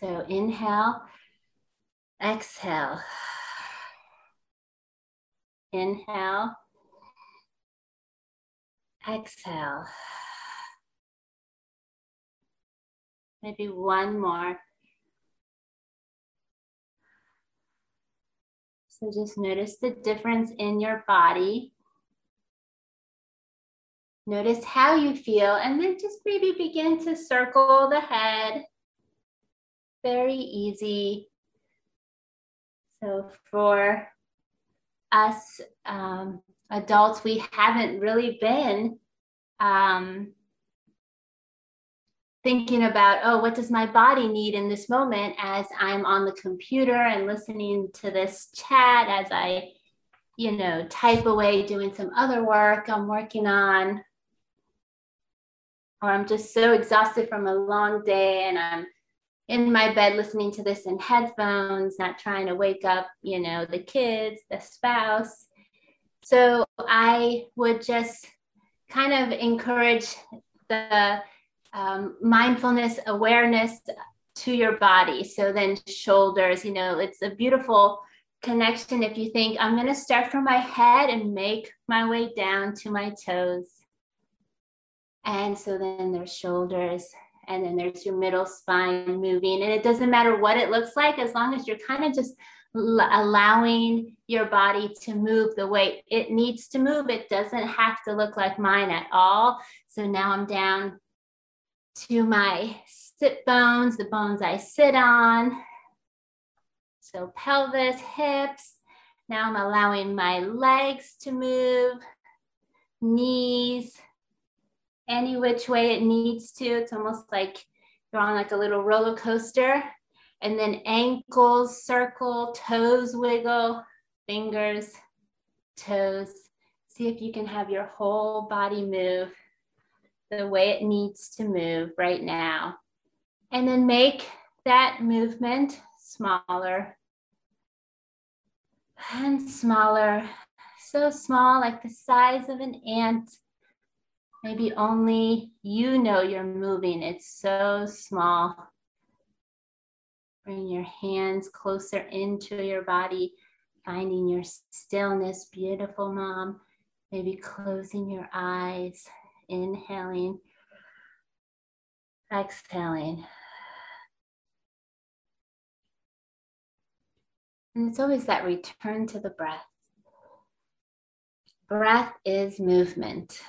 So inhale, exhale. Inhale, exhale. Maybe one more. So just notice the difference in your body. Notice how you feel, and then just maybe begin to circle the head. Very easy. So for us um, adults, we haven't really been um, thinking about, oh, what does my body need in this moment as I'm on the computer and listening to this chat as I, you know, type away doing some other work I'm working on. Or I'm just so exhausted from a long day and I'm in my bed listening to this in headphones, not trying to wake up, you know, the kids, the spouse. So I would just kind of encourage the um, mindfulness awareness to your body. So then shoulders, you know, it's a beautiful connection if you think I'm going to start from my head and make my way down to my toes. And so then there's shoulders and then there's your middle spine moving and it doesn't matter what it looks like as long as you're kind of just allowing your body to move the way it needs to move. It doesn't have to look like mine at all. So now I'm down to my sit bones, the bones I sit on. So pelvis, hips. Now I'm allowing my legs to move, knees, any which way it needs to. It's almost like you're on like a little roller coaster. And then ankles circle, toes wiggle, fingers, toes. See if you can have your whole body move the way it needs to move right now. And then make that movement smaller and smaller, so small, like the size of an ant. Maybe only you know you're moving. It's so small. Bring your hands closer into your body, finding your stillness. Beautiful, mom. Maybe closing your eyes inhaling, exhaling. And it's always that return to the breath. Breath is movement.